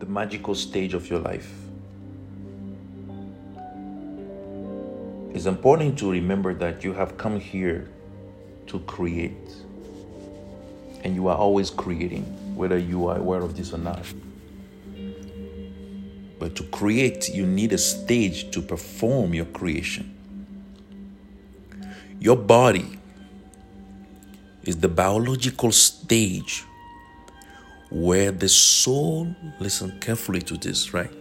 the magical stage of your life. It's important to remember that you have come here to create. And you are always creating, whether you are aware of this or not. But to create, you need a stage to perform your creation. Your body is the biological stage where the soul, listen carefully to this, right?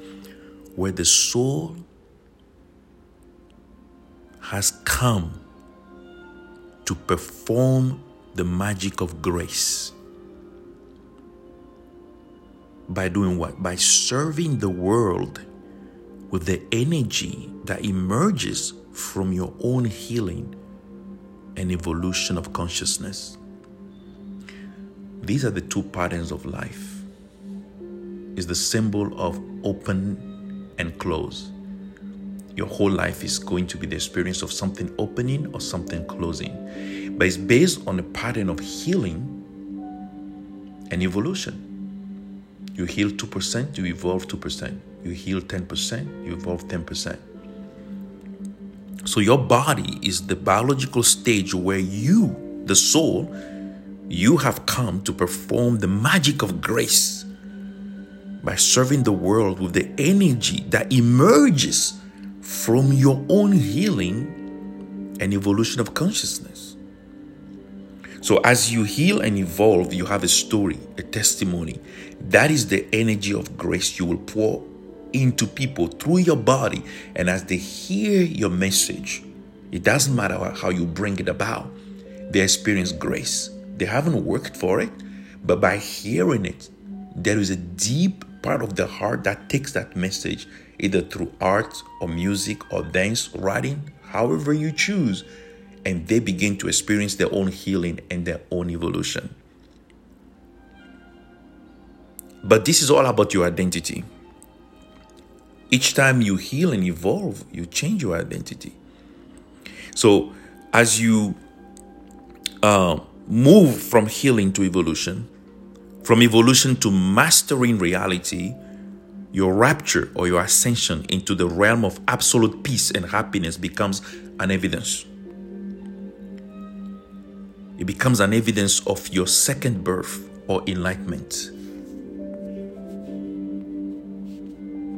Where the soul has come to perform the magic of grace. By doing what? By serving the world with the energy that emerges from your own healing and evolution of consciousness. These are the two patterns of life. Is the symbol of open and close. Your whole life is going to be the experience of something opening or something closing. But it's based on a pattern of healing and evolution. You heal 2%, you evolve 2%. You heal 10%, you evolve 10%. So your body is the biological stage where you, the soul, you have come to perform the magic of grace by serving the world with the energy that emerges from your own healing and evolution of consciousness. So, as you heal and evolve, you have a story, a testimony. That is the energy of grace you will pour into people through your body. And as they hear your message, it doesn't matter how you bring it about, they experience grace. They haven't worked for it, but by hearing it, there is a deep part of the heart that takes that message either through art or music or dance, writing, however you choose, and they begin to experience their own healing and their own evolution. But this is all about your identity. Each time you heal and evolve, you change your identity. So, as you uh, move from healing to evolution, from evolution to mastering reality, your rapture or your ascension into the realm of absolute peace and happiness becomes an evidence. It becomes an evidence of your second birth or enlightenment.